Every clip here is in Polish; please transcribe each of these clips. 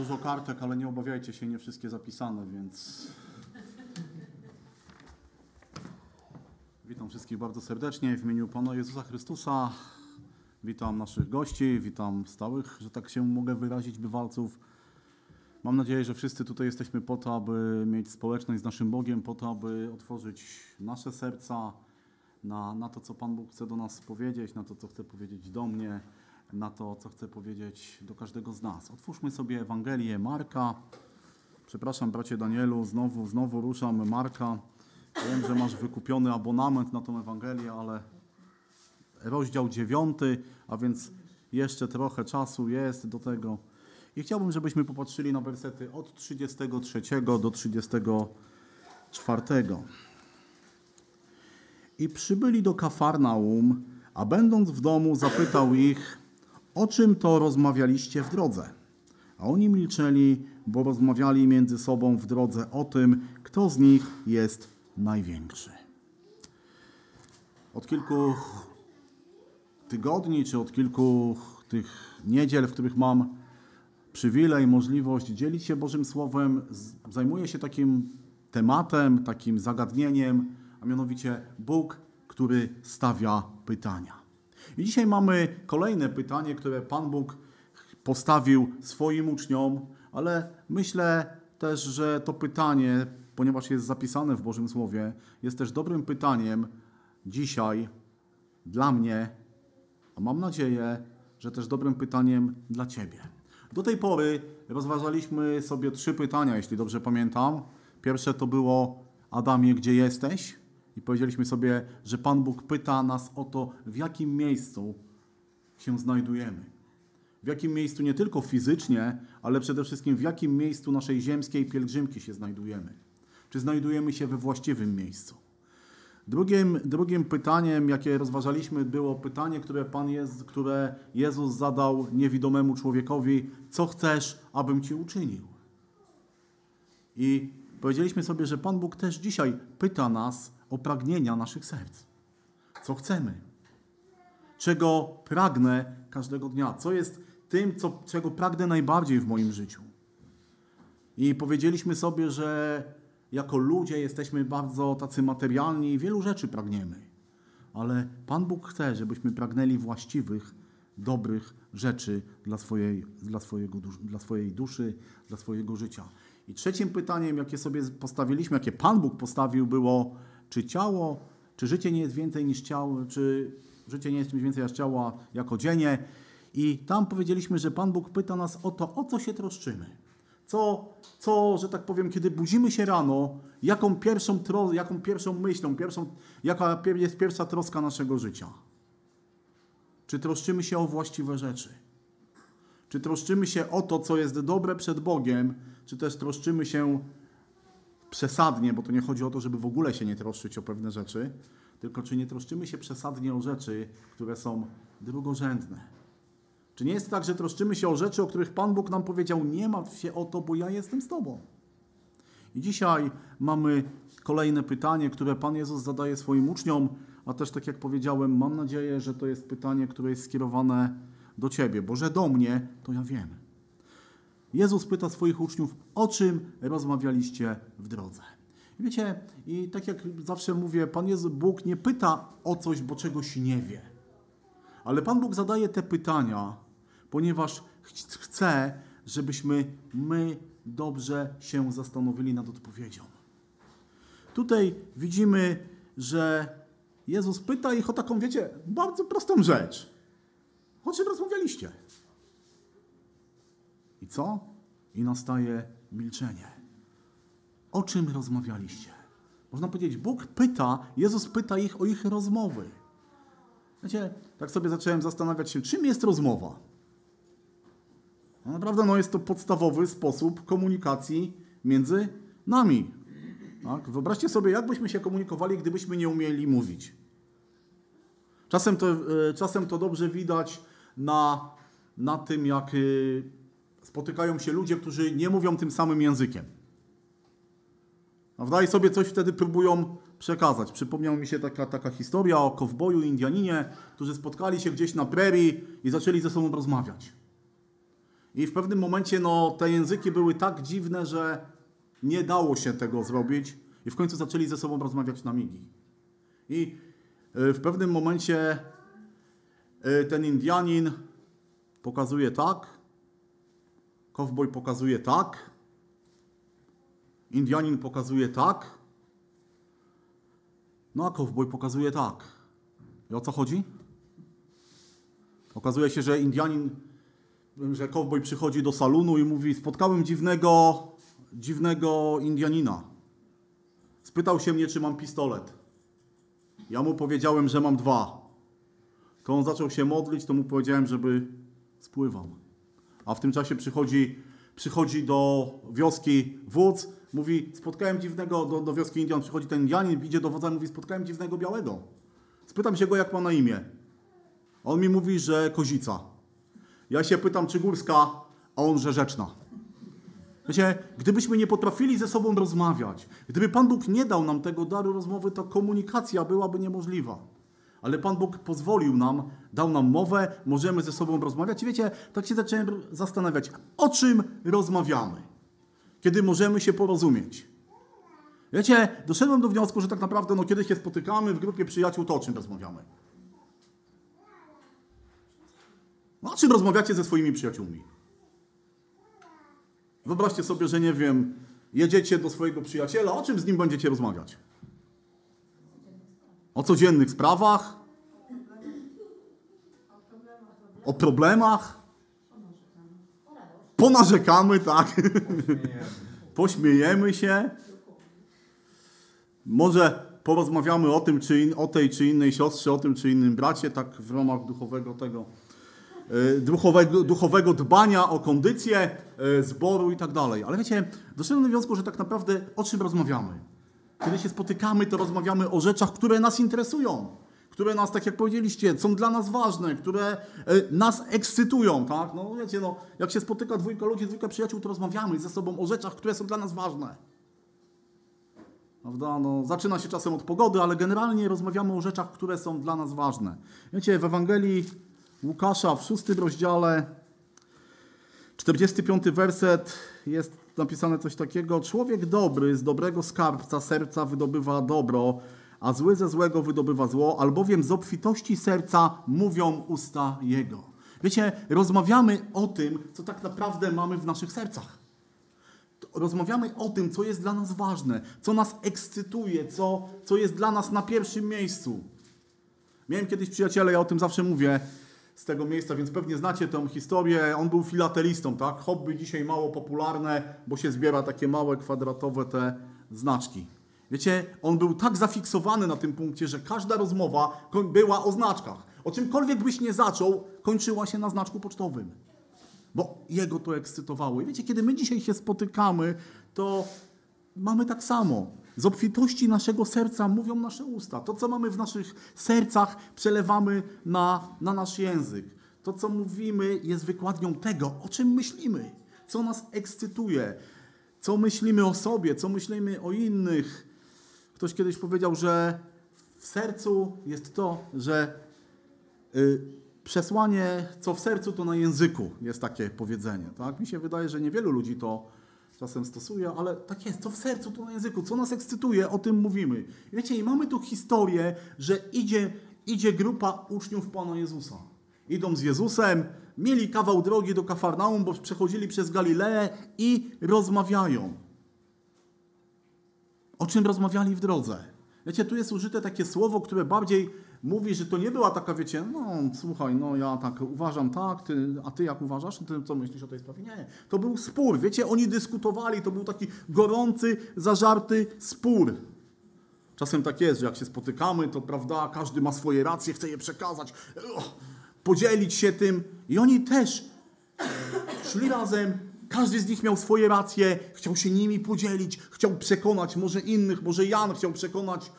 Dużo kartek, ale nie obawiajcie się, nie wszystkie zapisane, więc. Witam wszystkich bardzo serdecznie w imieniu Pana Jezusa Chrystusa. Witam naszych gości, witam stałych, że tak się mogę wyrazić, bywalców. Mam nadzieję, że wszyscy tutaj jesteśmy po to, aby mieć społeczność z naszym Bogiem, po to, aby otworzyć nasze serca na, na to, co Pan Bóg chce do nas powiedzieć, na to, co chce powiedzieć do mnie, na to, co chce powiedzieć do każdego z nas. Otwórzmy sobie Ewangelię Marka. Przepraszam, bracie Danielu, znowu, znowu ruszam Marka. Wiem, że masz wykupiony abonament na tą Ewangelię, ale rozdział dziewiąty, a więc jeszcze trochę czasu jest do tego. I chciałbym, żebyśmy popatrzyli na wersety od 33 do 34. I przybyli do Kafarnaum, a będąc w domu zapytał ich, o czym to rozmawialiście w drodze? A oni milczeli, bo rozmawiali między sobą w drodze o tym, kto z nich jest największy. Od kilku tygodni, czy od kilku tych niedziel, w których mam przywilej, możliwość dzielić się Bożym Słowem, zajmuję się takim tematem, takim zagadnieniem, a mianowicie Bóg, który stawia pytania. I dzisiaj mamy kolejne pytanie, które Pan Bóg postawił swoim uczniom, ale myślę też, że to pytanie, ponieważ jest zapisane w Bożym Słowie, jest też dobrym pytaniem dzisiaj dla mnie, a mam nadzieję, że też dobrym pytaniem dla Ciebie. Do tej pory rozważaliśmy sobie trzy pytania, jeśli dobrze pamiętam. Pierwsze to było Adamie, gdzie jesteś? I powiedzieliśmy sobie, że Pan Bóg pyta nas o to, w jakim miejscu się znajdujemy. W jakim miejscu nie tylko fizycznie, ale przede wszystkim w jakim miejscu naszej ziemskiej pielgrzymki się znajdujemy. Czy znajdujemy się we właściwym miejscu? Drugim, drugim pytaniem, jakie rozważaliśmy, było pytanie, które, Pan Jezus, które Jezus zadał niewidomemu człowiekowi: Co chcesz, abym ci uczynił? I powiedzieliśmy sobie, że Pan Bóg też dzisiaj pyta nas o pragnienia naszych serc. Co chcemy? Czego pragnę każdego dnia? Co jest tym, co, czego pragnę najbardziej w moim życiu? I powiedzieliśmy sobie, że jako ludzie jesteśmy bardzo tacy materialni i wielu rzeczy pragniemy. Ale Pan Bóg chce, żebyśmy pragnęli właściwych, dobrych rzeczy dla swojej, dla, swojego, dla swojej duszy, dla swojego życia. I trzecim pytaniem, jakie sobie postawiliśmy, jakie Pan Bóg postawił, było, czy ciało, czy życie nie jest więcej niż ciało, czy życie nie jest czymś więcej niż ciało jako dzienie. I tam powiedzieliśmy, że Pan Bóg pyta nas o to, o co się troszczymy. Co, co, że tak powiem, kiedy budzimy się rano, jaką pierwszą, tro, jaką pierwszą myślą, pierwszą, jaka jest pierwsza troska naszego życia? Czy troszczymy się o właściwe rzeczy? Czy troszczymy się o to, co jest dobre przed Bogiem, czy też troszczymy się przesadnie, bo to nie chodzi o to, żeby w ogóle się nie troszczyć o pewne rzeczy, tylko czy nie troszczymy się przesadnie o rzeczy, które są drugorzędne. Czy nie jest tak, że troszczymy się o rzeczy, o których Pan Bóg nam powiedział, nie martw się o to, bo ja jestem z Tobą. I dzisiaj mamy kolejne pytanie, które Pan Jezus zadaje swoim uczniom, a też tak jak powiedziałem, mam nadzieję, że to jest pytanie, które jest skierowane do Ciebie, bo że do mnie, to ja wiem. Jezus pyta swoich uczniów, o czym rozmawialiście w drodze. Wiecie, i tak jak zawsze mówię, Pan Jezus, Bóg nie pyta o coś, bo czegoś nie wie. Ale Pan Bóg zadaje te pytania, ponieważ chce, żebyśmy my dobrze się zastanowili nad odpowiedzią. Tutaj widzimy, że Jezus pyta ich o taką, wiecie, bardzo prostą rzecz. O czym rozmawialiście? Co? I nastaje milczenie. O czym rozmawialiście? Można powiedzieć, Bóg pyta, Jezus pyta ich o ich rozmowy. Wiecie, tak sobie zacząłem zastanawiać się, czym jest rozmowa. No naprawdę no jest to podstawowy sposób komunikacji między nami. Tak? Wyobraźcie sobie, jak byśmy się komunikowali, gdybyśmy nie umieli mówić. Czasem to, e, czasem to dobrze widać na, na tym, jak y, spotykają się ludzie, którzy nie mówią tym samym językiem. Prawda? I sobie coś wtedy próbują przekazać. Przypomniała mi się taka, taka historia o kowboju i Indianinie, którzy spotkali się gdzieś na prerii i zaczęli ze sobą rozmawiać. I w pewnym momencie no, te języki były tak dziwne, że nie dało się tego zrobić. I w końcu zaczęli ze sobą rozmawiać na migi. I y, w pewnym momencie y, ten Indianin pokazuje tak, kowboj pokazuje tak, Indianin pokazuje tak, no a kowboj pokazuje tak. I o co chodzi? Okazuje się, że Indianin, że kowboj przychodzi do salonu i mówi: Spotkałem dziwnego, dziwnego Indianina. Spytał się mnie, czy mam pistolet. Ja mu powiedziałem, że mam dwa. To on zaczął się modlić, to mu powiedziałem, żeby spływał. A w tym czasie przychodzi, przychodzi do wioski wódz, mówi, spotkałem dziwnego, do, do wioski Indian przychodzi ten Indianin, idzie do wodza, mówi, spotkałem dziwnego białego. Spytam się go, jak ma na imię. On mi mówi, że Kozica. Ja się pytam, czy Górska, a on, że Rzeczna. Wiecie, gdybyśmy nie potrafili ze sobą rozmawiać, gdyby Pan Bóg nie dał nam tego daru rozmowy, to komunikacja byłaby niemożliwa. Ale Pan Bóg pozwolił nam, dał nam mowę, możemy ze sobą rozmawiać. I wiecie, tak się zacząłem zastanawiać, o czym rozmawiamy, kiedy możemy się porozumieć. Wiecie, doszedłem do wniosku, że tak naprawdę, no, kiedy się spotykamy w grupie przyjaciół, to o czym rozmawiamy? No, o czym rozmawiacie ze swoimi przyjaciółmi? Wyobraźcie sobie, że nie wiem, jedziecie do swojego przyjaciela, o czym z nim będziecie rozmawiać? O codziennych sprawach? O problemach? Ponarzekamy, tak? Pośmiejemy się. Może porozmawiamy o tym, czy in, o tej czy innej siostrze, o tym czy innym bracie, tak w ramach duchowego tego, e, duchowego, duchowego dbania o kondycję e, zboru i tak dalej. Ale wiecie, doszedłem do wniosku, że tak naprawdę o czym rozmawiamy? Kiedy się spotykamy, to rozmawiamy o rzeczach, które nas interesują, które nas, tak jak powiedzieliście, są dla nas ważne, które e, nas ekscytują, tak? No wiecie, no, jak się spotyka dwójka ludzi, dwójka przyjaciół, to rozmawiamy ze sobą o rzeczach, które są dla nas ważne. Prawda? No, zaczyna się czasem od pogody, ale generalnie rozmawiamy o rzeczach, które są dla nas ważne. Wiecie, w Ewangelii Łukasza w szóstym rozdziale, 45 werset jest napisane coś takiego. Człowiek dobry z dobrego skarbca serca wydobywa dobro, a zły ze złego wydobywa zło, albowiem z obfitości serca mówią usta jego. Wiecie, rozmawiamy o tym, co tak naprawdę mamy w naszych sercach rozmawiamy o tym, co jest dla nas ważne, co nas ekscytuje, co, co jest dla nas na pierwszym miejscu. Miałem kiedyś przyjaciela, ja o tym zawsze mówię z tego miejsca, więc pewnie znacie tę historię. On był filatelistą, tak? Hobby dzisiaj mało popularne, bo się zbiera takie małe, kwadratowe te znaczki. Wiecie, on był tak zafiksowany na tym punkcie, że każda rozmowa była o znaczkach. O czymkolwiek byś nie zaczął, kończyła się na znaczku pocztowym bo jego to ekscytowało. I wiecie, kiedy my dzisiaj się spotykamy, to mamy tak samo. Z obfitości naszego serca mówią nasze usta. To, co mamy w naszych sercach, przelewamy na, na nasz język. To, co mówimy, jest wykładnią tego, o czym myślimy, co nas ekscytuje, co myślimy o sobie, co myślimy o innych. Ktoś kiedyś powiedział, że w sercu jest to, że. Yy, przesłanie, co w sercu, to na języku, jest takie powiedzenie. Tak? Mi się wydaje, że niewielu ludzi to czasem stosuje, ale tak jest, co w sercu, to na języku, co nas ekscytuje, o tym mówimy. Wiecie, i mamy tu historię, że idzie, idzie grupa uczniów Pana Jezusa. Idą z Jezusem, mieli kawał drogi do Kafarnaum, bo przechodzili przez Galileę i rozmawiają. O czym rozmawiali w drodze? Wiecie, tu jest użyte takie słowo, które bardziej mówi, że to nie była taka, wiecie, no słuchaj, no ja tak uważam tak, ty, a ty jak uważasz? Ty co myślisz o tej sprawie? Nie, to był spór, wiecie, oni dyskutowali, to był taki gorący, zażarty spór. Czasem tak jest, że jak się spotykamy, to prawda, każdy ma swoje racje, chce je przekazać, podzielić się tym i oni też szli razem, każdy z nich miał swoje racje, chciał się nimi podzielić, chciał przekonać może innych, może Jan chciał przekonać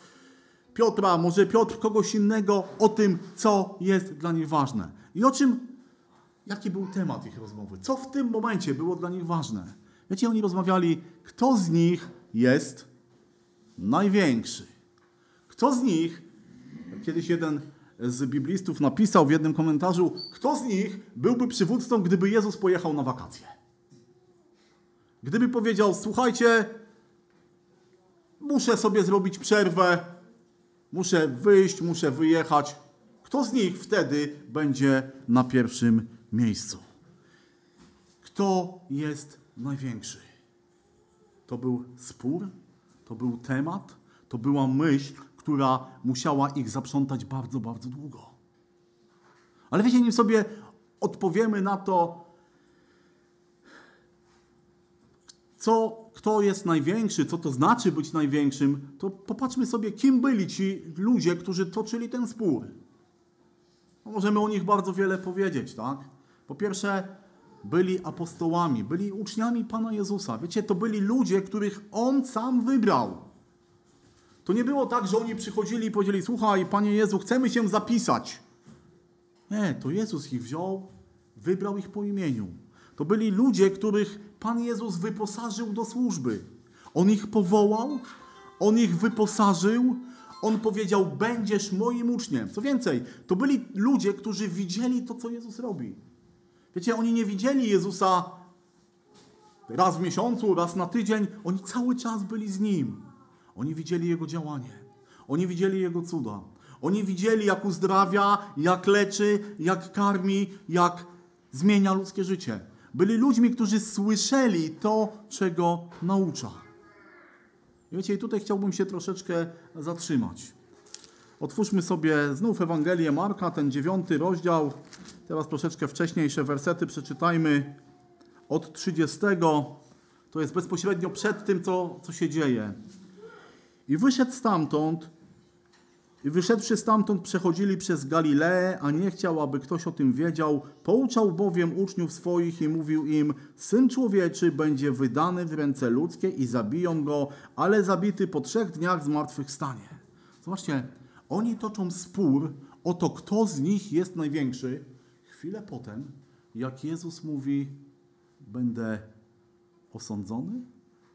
Piotra, może Piotr kogoś innego o tym, co jest dla nich ważne. I o czym, jaki był temat ich rozmowy? Co w tym momencie było dla nich ważne? Wiecie, oni rozmawiali, kto z nich jest największy. Kto z nich, kiedyś jeden z biblistów napisał w jednym komentarzu, kto z nich byłby przywódcą, gdyby Jezus pojechał na wakacje? Gdyby powiedział, słuchajcie, muszę sobie zrobić przerwę, muszę wyjść, muszę wyjechać. Kto z nich wtedy będzie na pierwszym miejscu? Kto jest największy? To był spór, to był temat, to była myśl, która musiała ich zaprzątać bardzo, bardzo długo. Ale wiecie, nim sobie odpowiemy na to, co, kto jest największy, co to znaczy być największym, to popatrzmy sobie, kim byli ci ludzie, którzy toczyli ten spór. No możemy o nich bardzo wiele powiedzieć, tak? Po pierwsze, byli apostołami, byli uczniami Pana Jezusa. Wiecie, to byli ludzie, których On sam wybrał. To nie było tak, że oni przychodzili i powiedzieli: Słuchaj, Panie Jezu, chcemy się zapisać. Nie, to Jezus ich wziął, wybrał ich po imieniu. To byli ludzie, których Pan Jezus wyposażył do służby. On ich powołał, on ich wyposażył, on powiedział: Będziesz moim uczniem. Co więcej, to byli ludzie, którzy widzieli to, co Jezus robi. Wiecie, oni nie widzieli Jezusa raz w miesiącu, raz na tydzień. Oni cały czas byli z nim. Oni widzieli Jego działanie. Oni widzieli Jego cuda. Oni widzieli, jak uzdrawia, jak leczy, jak karmi, jak zmienia ludzkie życie. Byli ludźmi, którzy słyszeli to, czego naucza. Wiecie, i tutaj chciałbym się troszeczkę zatrzymać. Otwórzmy sobie znów Ewangelię Marka, ten dziewiąty rozdział. Teraz troszeczkę wcześniejsze wersety przeczytajmy od 30. To jest bezpośrednio przed tym, co, co się dzieje. I wyszedł stamtąd, i wyszedłszy stamtąd przechodzili przez Galileę, a nie chciał, aby ktoś o tym wiedział. Pouczał bowiem uczniów swoich i mówił im, Syn Człowieczy będzie wydany w ręce ludzkie i zabiją go, ale zabity po trzech dniach zmartwychwstanie. Zobaczcie, oni toczą spór o to, kto z nich jest największy. Chwilę potem, jak Jezus mówi, będę osądzony,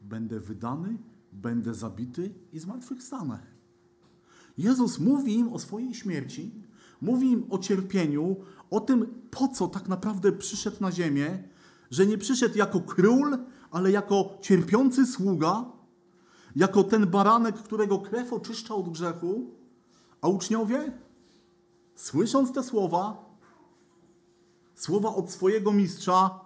będę wydany, będę zabity i zmartwychwstanę. Jezus mówi im o swojej śmierci, mówi im o cierpieniu, o tym, po co tak naprawdę przyszedł na ziemię, że nie przyszedł jako król, ale jako cierpiący sługa, jako ten baranek, którego krew oczyszcza od grzechu, a uczniowie, słysząc te słowa, słowa od swojego mistrza,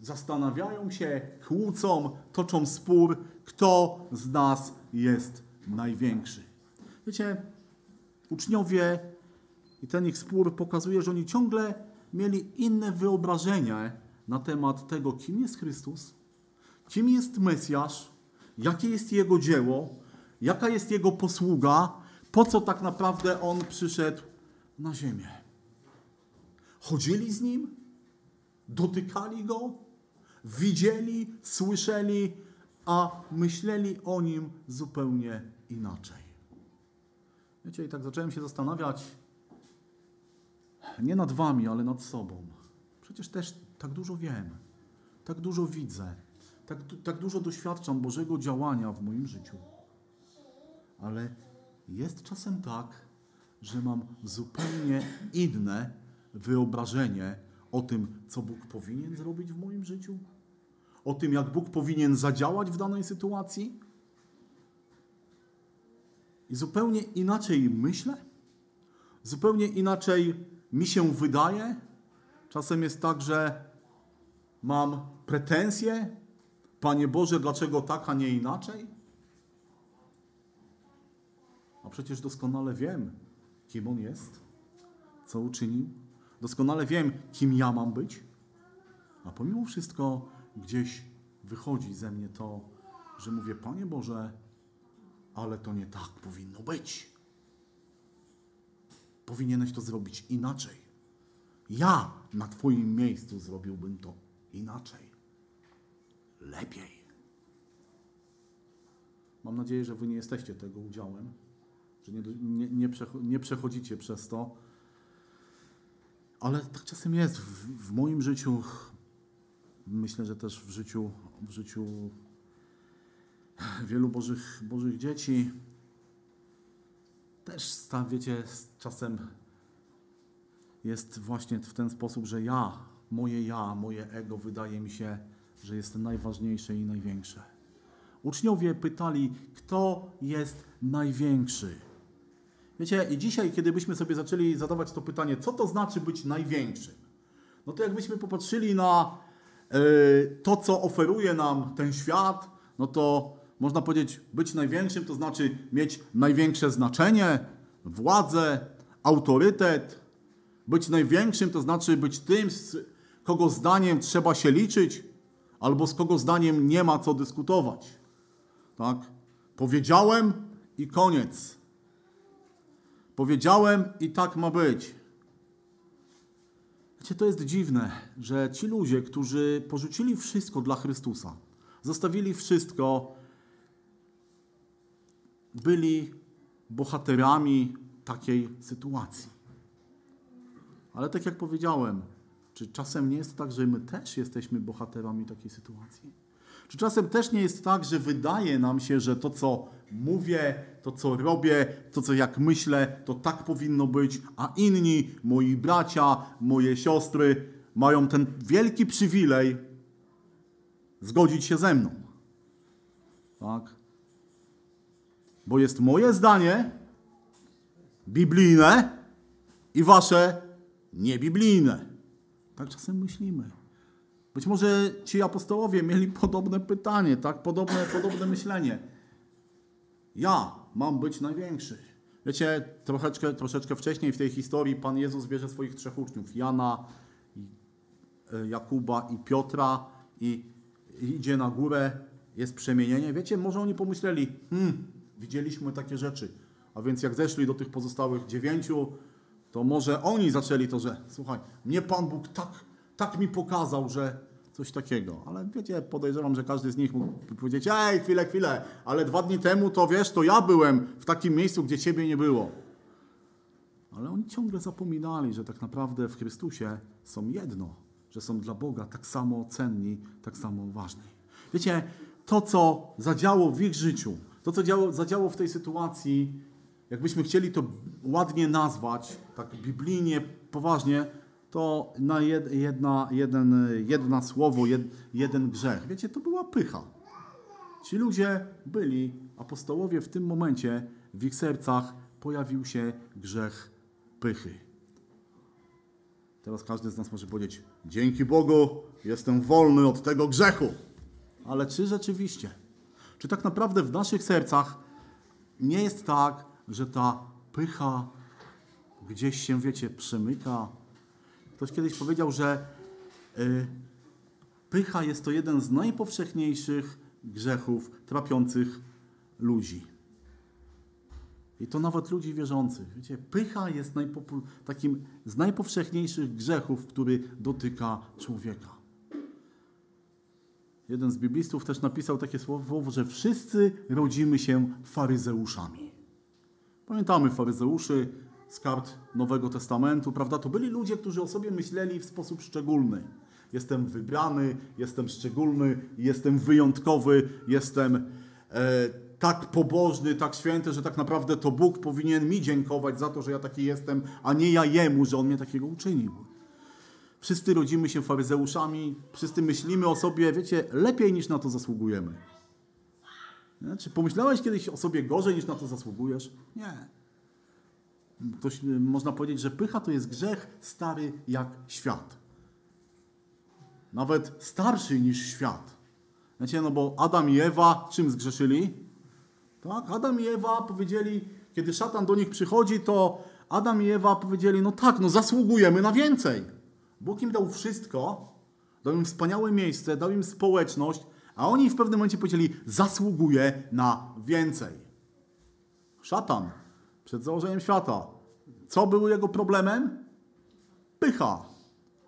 zastanawiają się, kłócą, toczą spór, kto z nas jest największy. Wiecie, uczniowie i ten ich spór pokazuje, że oni ciągle mieli inne wyobrażenie na temat tego, kim jest Chrystus, kim jest Mesjasz, jakie jest Jego dzieło, jaka jest Jego posługa, po co tak naprawdę On przyszedł na ziemię. Chodzili z Nim, dotykali Go, widzieli, słyszeli, a myśleli o nim zupełnie inaczej. Wiecie, i tak zacząłem się zastanawiać nie nad wami, ale nad sobą. Przecież też tak dużo wiem, tak dużo widzę, tak, tak dużo doświadczam Bożego działania w moim życiu. Ale jest czasem tak, że mam zupełnie inne wyobrażenie o tym, co Bóg powinien zrobić w moim życiu o tym, jak Bóg powinien zadziałać w danej sytuacji. I zupełnie inaczej myślę, zupełnie inaczej mi się wydaje. Czasem jest tak, że mam pretensje. Panie Boże, dlaczego tak, a nie inaczej? A przecież doskonale wiem, kim On jest, co uczynił. Doskonale wiem, kim ja mam być. A pomimo wszystko gdzieś wychodzi ze mnie to, że mówię, Panie Boże, ale to nie tak powinno być. Powinieneś to zrobić inaczej. Ja na Twoim miejscu zrobiłbym to inaczej. Lepiej. Mam nadzieję, że Wy nie jesteście tego udziałem, że nie, nie, nie, nie przechodzicie przez to. Ale tak czasem jest w, w moim życiu, myślę, że też w życiu, w życiu wielu Bożych, Bożych dzieci. też, wiecie, czasem jest właśnie w ten sposób, że ja, moje ja, moje ego wydaje mi się, że jest najważniejsze i największe. Uczniowie pytali, kto jest największy. Wiecie, i dzisiaj, kiedy byśmy sobie zaczęli zadawać to pytanie, co to znaczy być największym, no to jakbyśmy popatrzyli na to, co oferuje nam ten świat, no to można powiedzieć, być największym to znaczy mieć największe znaczenie, władzę, autorytet. Być największym to znaczy być tym, z kogo zdaniem trzeba się liczyć, albo z kogo zdaniem nie ma co dyskutować. Tak? Powiedziałem i koniec. Powiedziałem i tak ma być. Wiecie, to jest dziwne, że ci ludzie, którzy porzucili wszystko dla Chrystusa, zostawili wszystko, byli bohaterami takiej sytuacji. Ale tak jak powiedziałem, czy czasem nie jest tak, że my też jesteśmy bohaterami takiej sytuacji? Czy czasem też nie jest tak, że wydaje nam się, że to, co mówię, to, co robię, to, co jak myślę, to tak powinno być, a inni, moi bracia, moje siostry, mają ten wielki przywilej zgodzić się ze mną? Tak? Bo jest moje zdanie biblijne i wasze niebiblijne. Tak czasem myślimy. Być może ci apostołowie mieli podobne pytanie, tak? Podobne, podobne myślenie. Ja mam być największy. Wiecie, troszeczkę, troszeczkę wcześniej w tej historii Pan Jezus bierze swoich trzech uczniów, Jana, e, Jakuba i Piotra i idzie na górę, jest przemienienie. Wiecie, może oni pomyśleli, hmm, widzieliśmy takie rzeczy. A więc jak zeszli do tych pozostałych dziewięciu, to może oni zaczęli to, że słuchaj, mnie Pan Bóg tak, tak mi pokazał, że coś takiego. Ale wiecie, podejrzewam, że każdy z nich mógł powiedzieć, ej, chwilę, chwilę, ale dwa dni temu to wiesz, to ja byłem w takim miejscu, gdzie Ciebie nie było. Ale oni ciągle zapominali, że tak naprawdę w Chrystusie są jedno, że są dla Boga tak samo cenni, tak samo ważni. Wiecie, to, co zadziało w ich życiu, to, co działo, zadziało w tej sytuacji, jakbyśmy chcieli to ładnie nazwać, tak biblijnie, poważnie, to na jedna, jeden, słowo, jed, jeden grzech. Wiecie, to była pycha. Ci ludzie byli, apostołowie w tym momencie, w ich sercach pojawił się grzech pychy. Teraz każdy z nas może powiedzieć: Dzięki Bogu jestem wolny od tego grzechu. Ale czy rzeczywiście? Czy tak naprawdę w naszych sercach nie jest tak, że ta pycha gdzieś się, wiecie, przemyka? Ktoś kiedyś powiedział, że y, pycha jest to jeden z najpowszechniejszych grzechów trapiących ludzi. I to nawet ludzi wierzących. Wiecie, pycha jest takim z najpowszechniejszych grzechów, który dotyka człowieka. Jeden z biblistów też napisał takie słowo, że wszyscy rodzimy się faryzeuszami. Pamiętamy faryzeuszy z kart Nowego Testamentu, prawda? To byli ludzie, którzy o sobie myśleli w sposób szczególny. Jestem wybrany, jestem szczególny, jestem wyjątkowy, jestem e, tak pobożny, tak święty, że tak naprawdę to Bóg powinien mi dziękować za to, że ja taki jestem, a nie ja Jemu, że On mnie takiego uczynił. Wszyscy rodzimy się faryzeuszami, wszyscy myślimy o sobie, wiecie, lepiej niż na to zasługujemy. Nie? Czy pomyślałeś kiedyś o sobie gorzej niż na to zasługujesz? Nie. Ktoś, można powiedzieć, że pycha to jest grzech stary jak świat. Nawet starszy niż świat. Wiecie, no bo Adam i Ewa czym zgrzeszyli? Tak, Adam i Ewa powiedzieli, kiedy szatan do nich przychodzi, to Adam i Ewa powiedzieli, no tak, no zasługujemy na więcej. Bóg im dał wszystko, dał im wspaniałe miejsce, dał im społeczność, a oni w pewnym momencie powiedzieli, zasługuje na więcej. Szatan przed założeniem świata. Co było jego problemem? Pycha.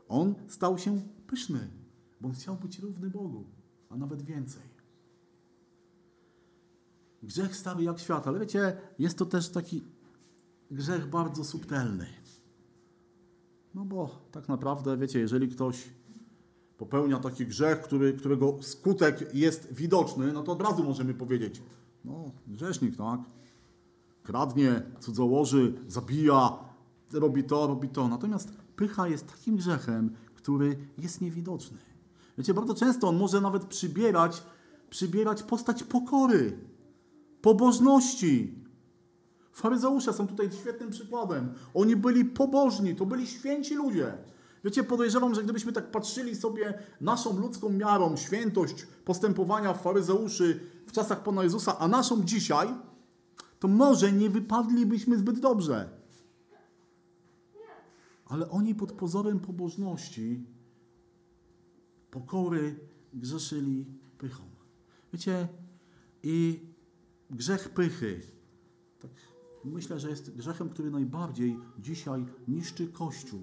On stał się pyszny, bo on chciał być równy Bogu, a nawet więcej. Grzech stary jak świat, ale wiecie, jest to też taki grzech bardzo subtelny. No bo tak naprawdę, wiecie, jeżeli ktoś popełnia taki grzech, który, którego skutek jest widoczny, no to od razu możemy powiedzieć, no grzesznik, tak? Kradnie, cudzołoży, zabija, robi to, robi to. Natomiast pycha jest takim grzechem, który jest niewidoczny. Wiecie, bardzo często on może nawet przybierać, przybierać postać pokory, pobożności. Faryzeusze są tutaj świetnym przykładem. Oni byli pobożni, to byli święci ludzie. Wiecie, podejrzewam, że gdybyśmy tak patrzyli sobie naszą ludzką miarą, świętość postępowania faryzeuszy w czasach Pana Jezusa, a naszą dzisiaj, to może nie wypadlibyśmy zbyt dobrze. Ale oni pod pozorem pobożności, pokory, grzeszyli pychą. Wiecie, i grzech pychy, tak myślę, że jest grzechem, który najbardziej dzisiaj niszczy Kościół,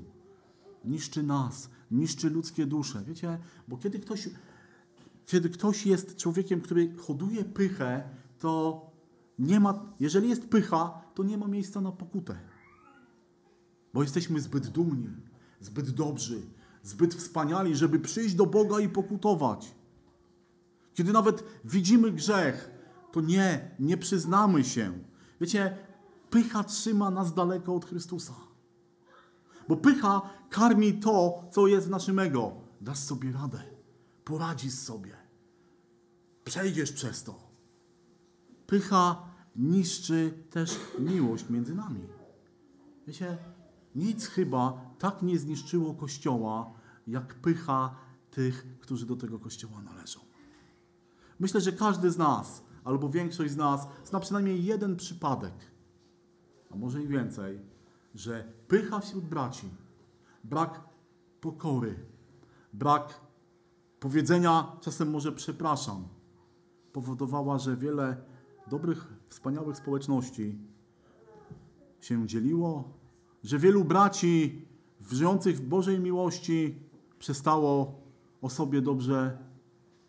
niszczy nas, niszczy ludzkie dusze. Wiecie, bo kiedy ktoś, kiedy ktoś jest człowiekiem, który hoduje pychę, to nie ma, jeżeli jest pycha, to nie ma miejsca na pokutę. Bo jesteśmy zbyt dumni, zbyt dobrzy, zbyt wspaniali, żeby przyjść do Boga i pokutować. Kiedy nawet widzimy grzech, to nie, nie przyznamy się. Wiecie, pycha trzyma nas daleko od Chrystusa. Bo pycha karmi to, co jest w naszym ego. Dasz sobie radę, poradzisz sobie, przejdziesz przez to. Pycha niszczy też miłość między nami. Wiecie, nic chyba tak nie zniszczyło Kościoła, jak pycha tych, którzy do tego Kościoła należą. Myślę, że każdy z nas, albo większość z nas, zna przynajmniej jeden przypadek, a może i więcej, że pycha wśród braci, brak pokory, brak powiedzenia czasem może przepraszam, powodowała, że wiele dobrych, wspaniałych społeczności się dzieliło, że wielu braci żyjących w Bożej miłości przestało o sobie dobrze,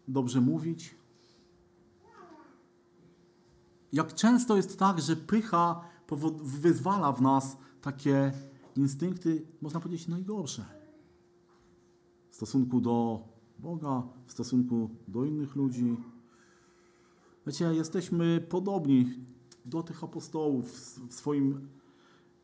dobrze mówić. Jak często jest tak, że pycha wyzwala w nas takie instynkty, można powiedzieć, najgorsze. W stosunku do Boga, w stosunku do innych ludzi. Wiecie, jesteśmy podobni do tych apostołów w swoim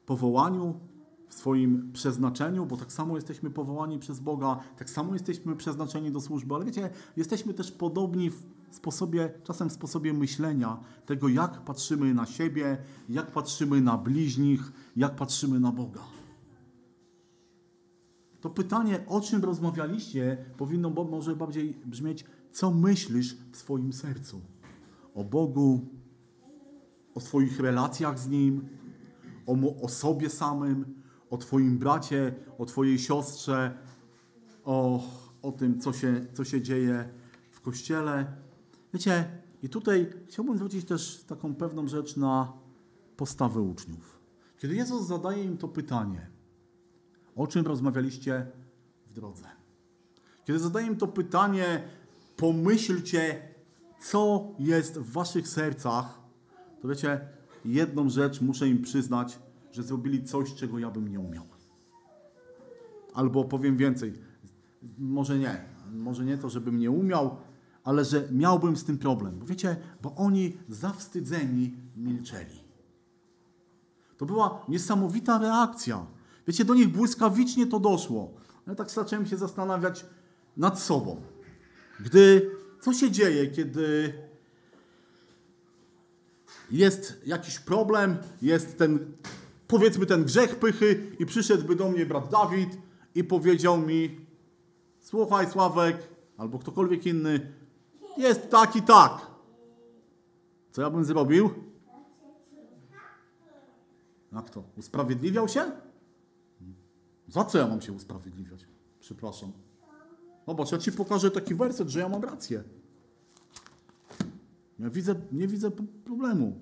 powołaniu, w swoim przeznaczeniu, bo tak samo jesteśmy powołani przez Boga, tak samo jesteśmy przeznaczeni do służby, ale wiecie, jesteśmy też podobni w sposobie, czasem w sposobie myślenia tego, jak patrzymy na siebie, jak patrzymy na bliźnich, jak patrzymy na Boga. To pytanie, o czym rozmawialiście, powinno może bardziej brzmieć, co myślisz w swoim sercu? O Bogu, o swoich relacjach z Nim, o, o sobie samym, o Twoim bracie, o Twojej siostrze, o, o tym, co się, co się dzieje w kościele. Wiecie, i tutaj chciałbym zwrócić też taką pewną rzecz na postawę uczniów. Kiedy Jezus zadaje im to pytanie, o czym rozmawialiście w drodze? Kiedy zadaje im to pytanie, pomyślcie, co jest w waszych sercach, to wiecie, jedną rzecz muszę im przyznać, że zrobili coś, czego ja bym nie umiał. Albo powiem więcej, może nie, może nie to, żebym nie umiał, ale że miałbym z tym problem. Bo wiecie, bo oni zawstydzeni milczeli. To była niesamowita reakcja. Wiecie, do nich błyskawicznie to doszło. Ja tak zacząłem się zastanawiać nad sobą. Gdy, co się dzieje, kiedy jest jakiś problem, jest ten, powiedzmy, ten grzech pychy i przyszedłby do mnie brat Dawid i powiedział mi, słuchaj Sławek, albo ktokolwiek inny, jest tak i tak. Co ja bym zrobił? Jak to? Usprawiedliwiał się? Za co ja mam się usprawiedliwiać? Przepraszam. Zobacz, ja ci pokażę taki werset, że ja mam rację. Ja widzę, nie widzę problemu.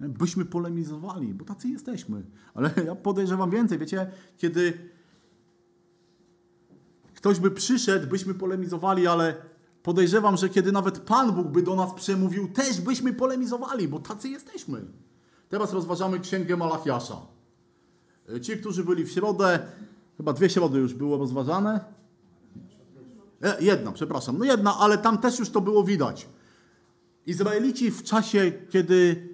Byśmy polemizowali, bo tacy jesteśmy. Ale ja podejrzewam więcej. Wiecie, kiedy ktoś by przyszedł, byśmy polemizowali, ale podejrzewam, że kiedy nawet Pan Bóg by do nas przemówił, też byśmy polemizowali, bo tacy jesteśmy. Teraz rozważamy Księgę Malachiasza. Ci, którzy byli w środę, chyba dwie środy już było rozważane. E, jedna, przepraszam. No jedna, ale tam też już to było widać. Izraelici w czasie, kiedy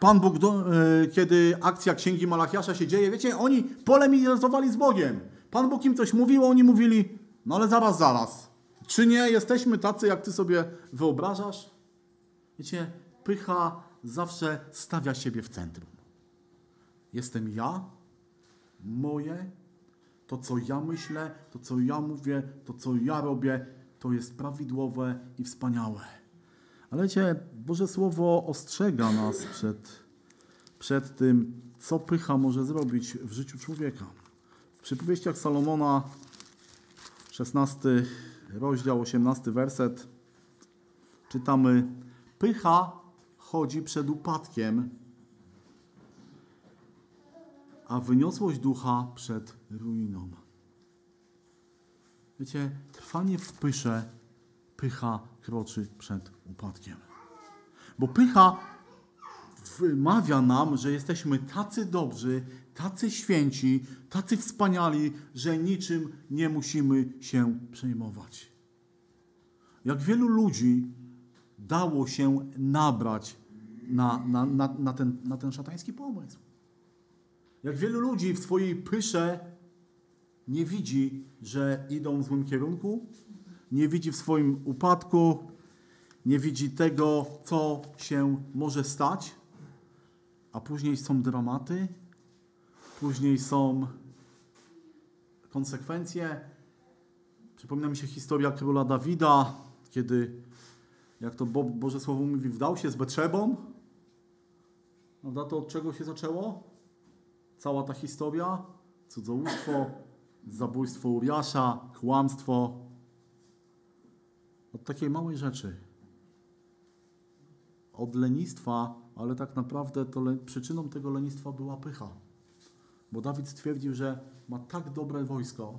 Pan Bóg, do, e, kiedy akcja Księgi Malachiasza się dzieje, wiecie, oni polemizowali z Bogiem. Pan Bóg im coś mówił, oni mówili, no ale zaraz, zaraz. Czy nie jesteśmy tacy, jak ty sobie wyobrażasz? Wiecie, pycha zawsze stawia siebie w centrum. Jestem ja, moje, to co ja myślę, to co ja mówię, to co ja robię, to jest prawidłowe i wspaniałe. Ale wiecie, Boże Słowo ostrzega nas przed, przed tym, co pycha może zrobić w życiu człowieka. W przypowieściach Salomona, 16 rozdział, 18 werset, czytamy: Pycha chodzi przed upadkiem, a wyniosłość ducha przed ruiną. Wiecie, trwanie w pysze, pycha kroczy przed upadkiem. Bo pycha wymawia nam, że jesteśmy tacy dobrzy, tacy święci, tacy wspaniali, że niczym nie musimy się przejmować. Jak wielu ludzi dało się nabrać na, na, na, na, ten, na ten szatański pomysł. Jak wielu ludzi w swojej pysze nie widzi, że idą w złym kierunku, nie widzi w swoim upadku, nie widzi tego, co się może stać, a później są dramaty, później są konsekwencje. Przypomina mi się historia króla Dawida, kiedy, jak to Bo Boże Słowo mówi, wdał się z Betrzebą. Prawda? To od czego się zaczęło? Cała ta historia? Cudzołóstwo, zabójstwo Uriasza, kłamstwo. Od takiej małej rzeczy. Od lenistwa, ale tak naprawdę to przyczyną tego lenistwa była pycha. Bo Dawid stwierdził, że ma tak dobre wojsko,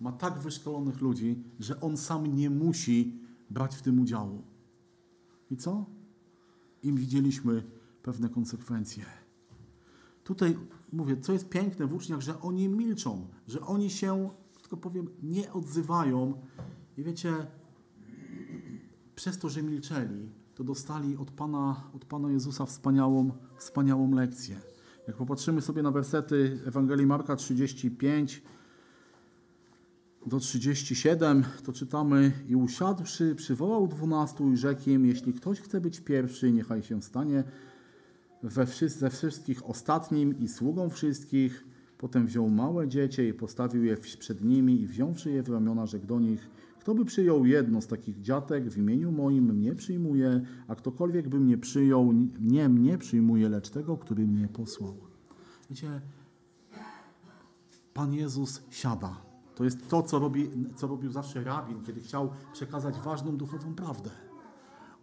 ma tak wyszkolonych ludzi, że on sam nie musi brać w tym udziału. I co? Im widzieliśmy pewne konsekwencje. Tutaj mówię, co jest piękne w uczniach, że oni milczą, że oni się, tylko powiem, nie odzywają. I wiecie, przez to, że milczeli, to dostali od Pana, od Pana Jezusa wspaniałą, wspaniałą lekcję. Jak popatrzymy sobie na wersety Ewangelii Marka 35 do 37, to czytamy i usiadłszy, przywołał dwunastu i rzekł im, jeśli ktoś chce być pierwszy, niechaj się stanie we ze wszystkich ostatnim i sługą wszystkich. Potem wziął małe dziecię i postawił je przed nimi i wziąwszy je w ramiona, rzekł do nich, kto by przyjął jedno z takich dziatek w imieniu moim, mnie przyjmuje, a ktokolwiek by mnie przyjął, nie mnie przyjmuje, lecz tego, który mnie posłał. Wiecie, Pan Jezus siada. To jest to, co, robi, co robił zawsze rabin, kiedy chciał przekazać ważną duchową prawdę.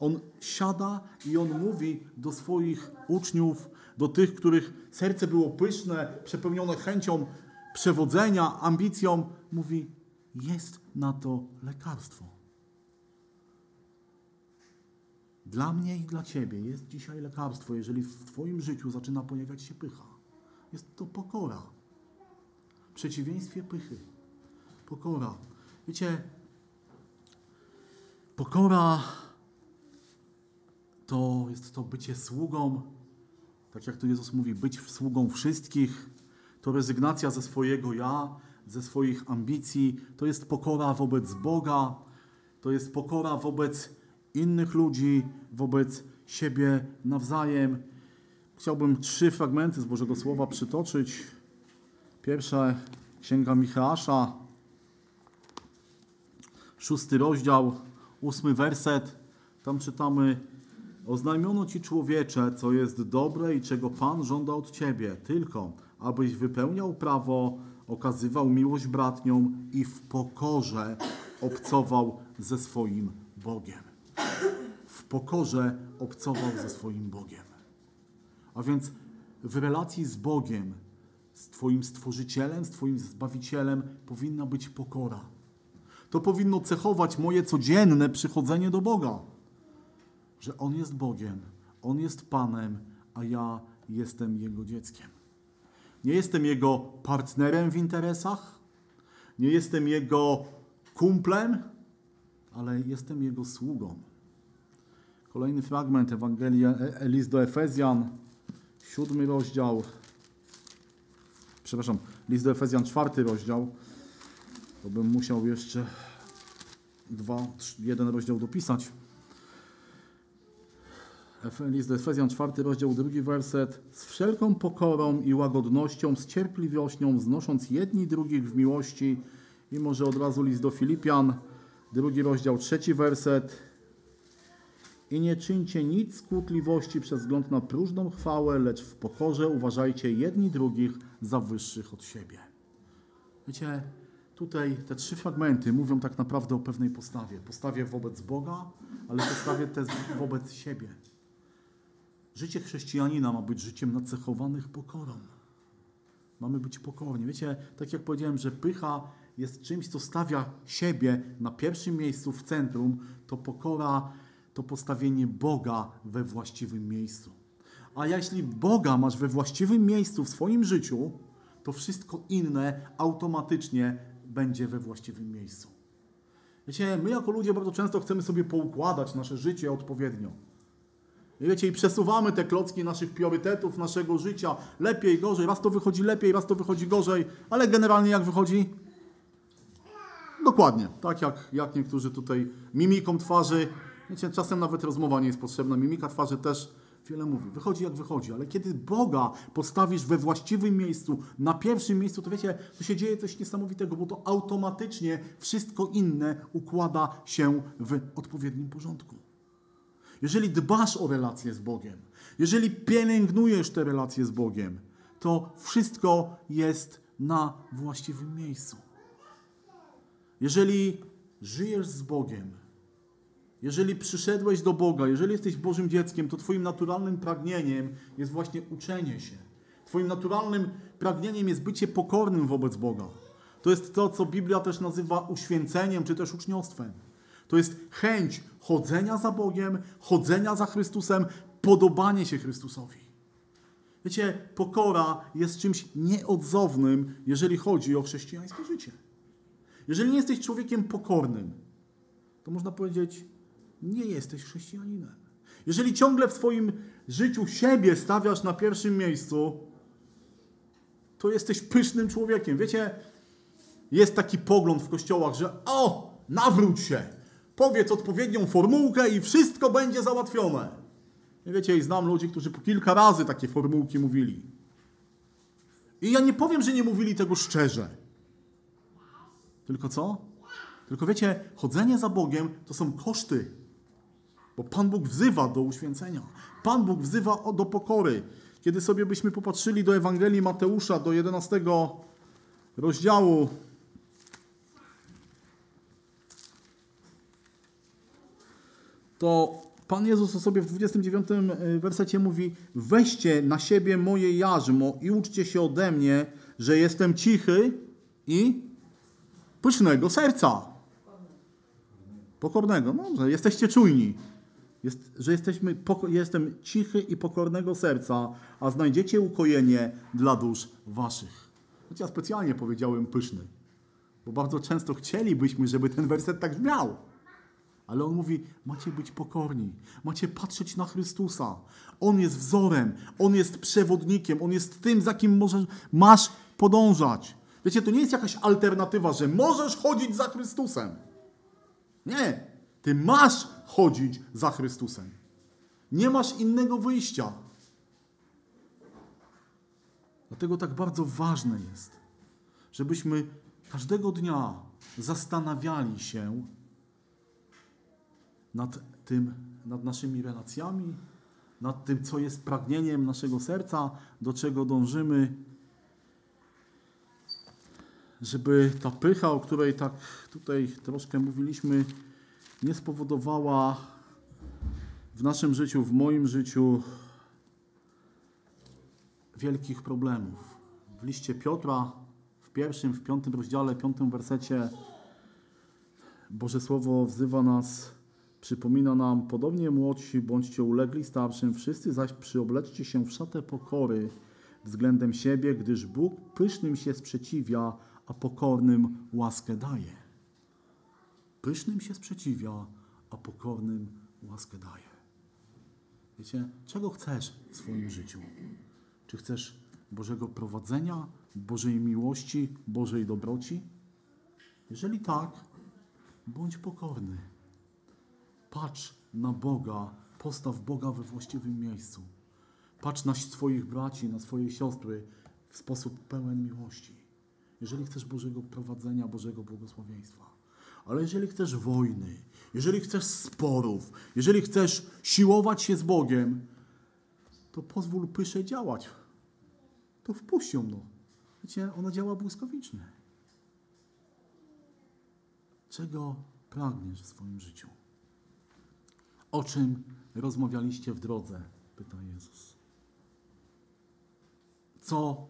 On siada i on mówi do swoich uczniów, do tych, których serce było pyszne, przepełnione chęcią przewodzenia, ambicją, mówi: Jest na to lekarstwo. Dla mnie i dla ciebie jest dzisiaj lekarstwo, jeżeli w Twoim życiu zaczyna pojawiać się pycha. Jest to pokora. W przeciwieństwie pychy. Pokora. Wiecie, pokora to jest to bycie sługą, tak jak tu Jezus mówi, być sługą wszystkich, to rezygnacja ze swojego ja, ze swoich ambicji, to jest pokora wobec Boga, to jest pokora wobec innych ludzi, wobec siebie nawzajem. Chciałbym trzy fragmenty z Bożego Słowa przytoczyć. Pierwsza Księga Micheasza, szósty rozdział, ósmy werset. Tam czytamy Oznajmiono Ci człowiecze, co jest dobre i czego Pan żąda od Ciebie, tylko abyś wypełniał prawo, okazywał miłość bratnią i w pokorze obcował ze swoim Bogiem. W pokorze obcował ze swoim Bogiem. A więc w relacji z Bogiem, z Twoim Stworzycielem, z Twoim Zbawicielem powinna być pokora. To powinno cechować moje codzienne przychodzenie do Boga że On jest Bogiem, On jest Panem, a ja jestem Jego dzieckiem. Nie jestem Jego partnerem w interesach, nie jestem Jego kumplem, ale jestem Jego sługą. Kolejny fragment Ewangelii Elis do Efezjan, siódmy rozdział, przepraszam, list do Efezjan, czwarty rozdział, to bym musiał jeszcze dwa, jeden rozdział dopisać. List do Efezjan, czwarty rozdział, drugi werset. Z wszelką pokorą i łagodnością, z cierpliwością, znosząc jedni drugich w miłości. I może od razu list do Filipian, drugi rozdział, trzeci werset. I nie czyńcie nic z kłótliwości przez wzgląd na próżną chwałę, lecz w pokorze uważajcie jedni drugich za wyższych od siebie. Wiecie, tutaj te trzy fragmenty mówią tak naprawdę o pewnej postawie. Postawie wobec Boga, ale postawie też wobec siebie. Życie chrześcijanina ma być życiem nacechowanych pokorą. Mamy być pokorni. Wiecie, tak jak powiedziałem, że pycha jest czymś, co stawia siebie na pierwszym miejscu, w centrum, to pokora to postawienie Boga we właściwym miejscu. A jeśli Boga masz we właściwym miejscu w swoim życiu, to wszystko inne automatycznie będzie we właściwym miejscu. Wiecie, my jako ludzie bardzo często chcemy sobie poukładać nasze życie odpowiednio. Wiecie, i przesuwamy te klocki naszych priorytetów, naszego życia lepiej, gorzej. Raz to wychodzi lepiej, raz to wychodzi gorzej, ale generalnie jak wychodzi? Dokładnie, tak jak, jak niektórzy tutaj mimiką twarzy. Wiecie, czasem nawet rozmowa nie jest potrzebna, mimika twarzy też wiele mówi. Wychodzi jak wychodzi, ale kiedy Boga postawisz we właściwym miejscu, na pierwszym miejscu, to wiecie, to się dzieje coś niesamowitego, bo to automatycznie wszystko inne układa się w odpowiednim porządku. Jeżeli dbasz o relacje z Bogiem, jeżeli pielęgnujesz te relacje z Bogiem, to wszystko jest na właściwym miejscu. Jeżeli żyjesz z Bogiem, jeżeli przyszedłeś do Boga, jeżeli jesteś Bożym dzieckiem, to Twoim naturalnym pragnieniem jest właśnie uczenie się. Twoim naturalnym pragnieniem jest bycie pokornym wobec Boga. To jest to, co Biblia też nazywa uświęceniem, czy też uczniostwem. To jest chęć chodzenia za Bogiem, chodzenia za Chrystusem, podobanie się Chrystusowi. Wiecie, pokora jest czymś nieodzownym, jeżeli chodzi o chrześcijańskie życie. Jeżeli nie jesteś człowiekiem pokornym, to można powiedzieć, nie jesteś chrześcijaninem. Jeżeli ciągle w swoim życiu siebie stawiasz na pierwszym miejscu, to jesteś pysznym człowiekiem. Wiecie, jest taki pogląd w kościołach, że o, nawróć się, powiedz odpowiednią formułkę i wszystko będzie załatwione. Wiecie, i znam ludzi, którzy po kilka razy takie formułki mówili. I ja nie powiem, że nie mówili tego szczerze. Tylko co? Tylko wiecie, chodzenie za Bogiem to są koszty. Bo Pan Bóg wzywa do uświęcenia. Pan Bóg wzywa do pokory. Kiedy sobie byśmy popatrzyli do Ewangelii Mateusza, do 11 rozdziału, to Pan Jezus o sobie w 29 wersecie mówi: Weźcie na siebie moje jarzmo i uczcie się ode mnie, że jestem cichy i pysznego serca. Pokornego. No, że jesteście czujni. Jest, że jesteśmy, poko- jestem cichy i pokornego serca, a znajdziecie ukojenie dla dusz waszych. Ja specjalnie powiedziałem pyszny, bo bardzo często chcielibyśmy, żeby ten werset tak brzmiał. Ale on mówi: macie być pokorni, macie patrzeć na Chrystusa. On jest wzorem, on jest przewodnikiem, on jest tym, za kim możesz, masz podążać. Wiecie, to nie jest jakaś alternatywa, że możesz chodzić za Chrystusem. Nie, ty masz chodzić za Chrystusem. Nie masz innego wyjścia. Dlatego tak bardzo ważne jest, żebyśmy każdego dnia zastanawiali się nad tym, nad naszymi relacjami, nad tym, co jest pragnieniem naszego serca, do czego dążymy, żeby ta pycha, o której tak tutaj troszkę mówiliśmy, nie spowodowała w naszym życiu, w moim życiu wielkich problemów. W liście Piotra, w pierwszym, w piątym rozdziale, piątym wersecie Boże Słowo wzywa nas, przypomina nam, podobnie młodsi bądźcie ulegli starszym, wszyscy zaś przyobleczcie się w szatę pokory względem siebie, gdyż Bóg pysznym się sprzeciwia, a pokornym łaskę daje. Pysznym się sprzeciwia, a pokornym łaskę daje. Wiecie, czego chcesz w swoim życiu? Czy chcesz Bożego prowadzenia, Bożej miłości, Bożej dobroci? Jeżeli tak, bądź pokorny. Patrz na Boga, postaw Boga we właściwym miejscu. Patrz na swoich braci, na swoje siostry w sposób pełen miłości. Jeżeli chcesz Bożego prowadzenia, Bożego błogosławieństwa. Ale jeżeli chcesz wojny, jeżeli chcesz sporów, jeżeli chcesz siłować się z Bogiem, to pozwól pysze działać. To wpuść ją, no. Wiecie, ona działa błyskawicznie. Czego pragniesz w swoim życiu? O czym rozmawialiście w drodze? Pyta Jezus. Co,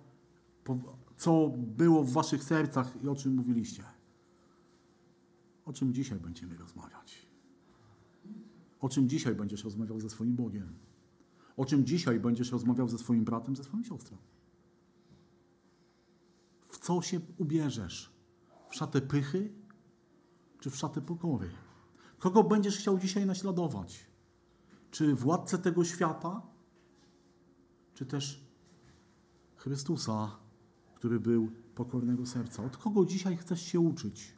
co było w waszych sercach i o czym mówiliście? O czym dzisiaj będziemy rozmawiać? O czym dzisiaj będziesz rozmawiał ze swoim Bogiem? O czym dzisiaj będziesz rozmawiał ze swoim bratem, ze swoją siostrą? W co się ubierzesz? W szatę pychy czy w szatę pokory? Kogo będziesz chciał dzisiaj naśladować? Czy władcę tego świata, czy też Chrystusa, który był pokornego serca? Od kogo dzisiaj chcesz się uczyć?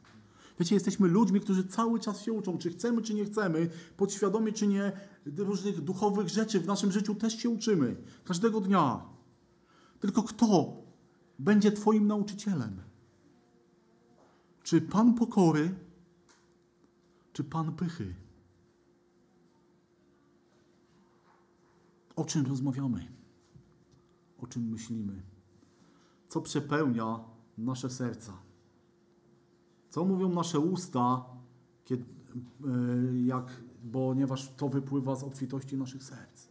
Wiecie, jesteśmy ludźmi, którzy cały czas się uczą, czy chcemy, czy nie chcemy, podświadomie, czy nie, różnych duchowych rzeczy w naszym życiu też się uczymy. Każdego dnia. Tylko kto będzie Twoim nauczycielem? Czy Pan pokory, czy Pan pychy? O czym rozmawiamy? O czym myślimy? Co przepełnia nasze serca? Co mówią nasze usta, kiedy, e, jak, ponieważ to wypływa z obfitości naszych serc?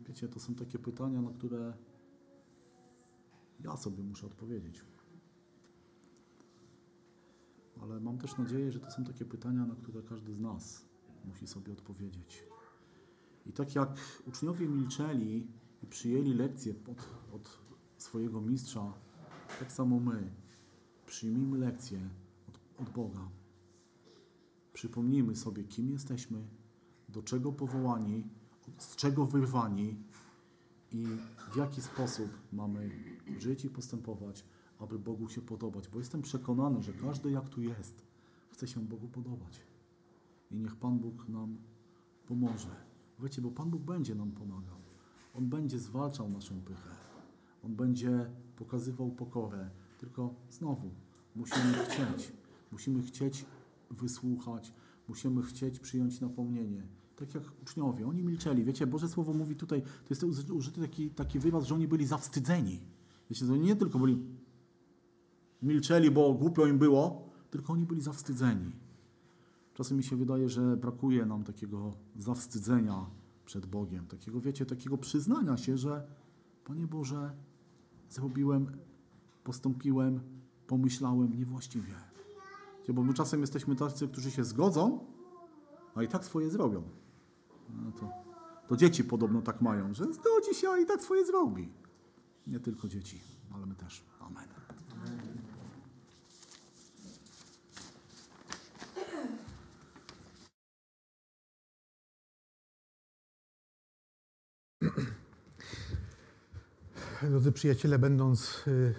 Wiecie, to są takie pytania, na które ja sobie muszę odpowiedzieć. Ale mam też nadzieję, że to są takie pytania, na które każdy z nas musi sobie odpowiedzieć. I tak jak uczniowie milczeli i przyjęli lekcję od, od swojego mistrza, tak samo my przyjmijmy lekcję od, od Boga. Przypomnijmy sobie, kim jesteśmy, do czego powołani, z czego wyrwani i w jaki sposób mamy żyć i postępować, aby Bogu się podobać. Bo jestem przekonany, że każdy jak tu jest, chce się Bogu podobać. I niech Pan Bóg nam pomoże. Wiecie, bo Pan Bóg będzie nam pomagał. On będzie zwalczał naszą pychę. On będzie pokazywał pokorę. Tylko znowu, musimy chcieć. Musimy chcieć wysłuchać. Musimy chcieć przyjąć napomnienie. Tak jak uczniowie, oni milczeli. Wiecie, Boże Słowo mówi tutaj, to jest użyty taki, taki wyraz, że oni byli zawstydzeni. Wiecie, to nie tylko byli milczeli, bo głupio im było, tylko oni byli zawstydzeni. Czasem mi się wydaje, że brakuje nam takiego zawstydzenia przed Bogiem, takiego, wiecie, takiego przyznania się, że Panie Boże, zrobiłem, postąpiłem, pomyślałem niewłaściwie. Wiecie, Bo my czasem jesteśmy tacy, którzy się zgodzą, a i tak swoje zrobią. No to, to dzieci podobno tak mają, że zgodzi się, a i tak swoje zrobi. Nie tylko dzieci, ale my też. Amen. Drodzy przyjaciele, będąc y,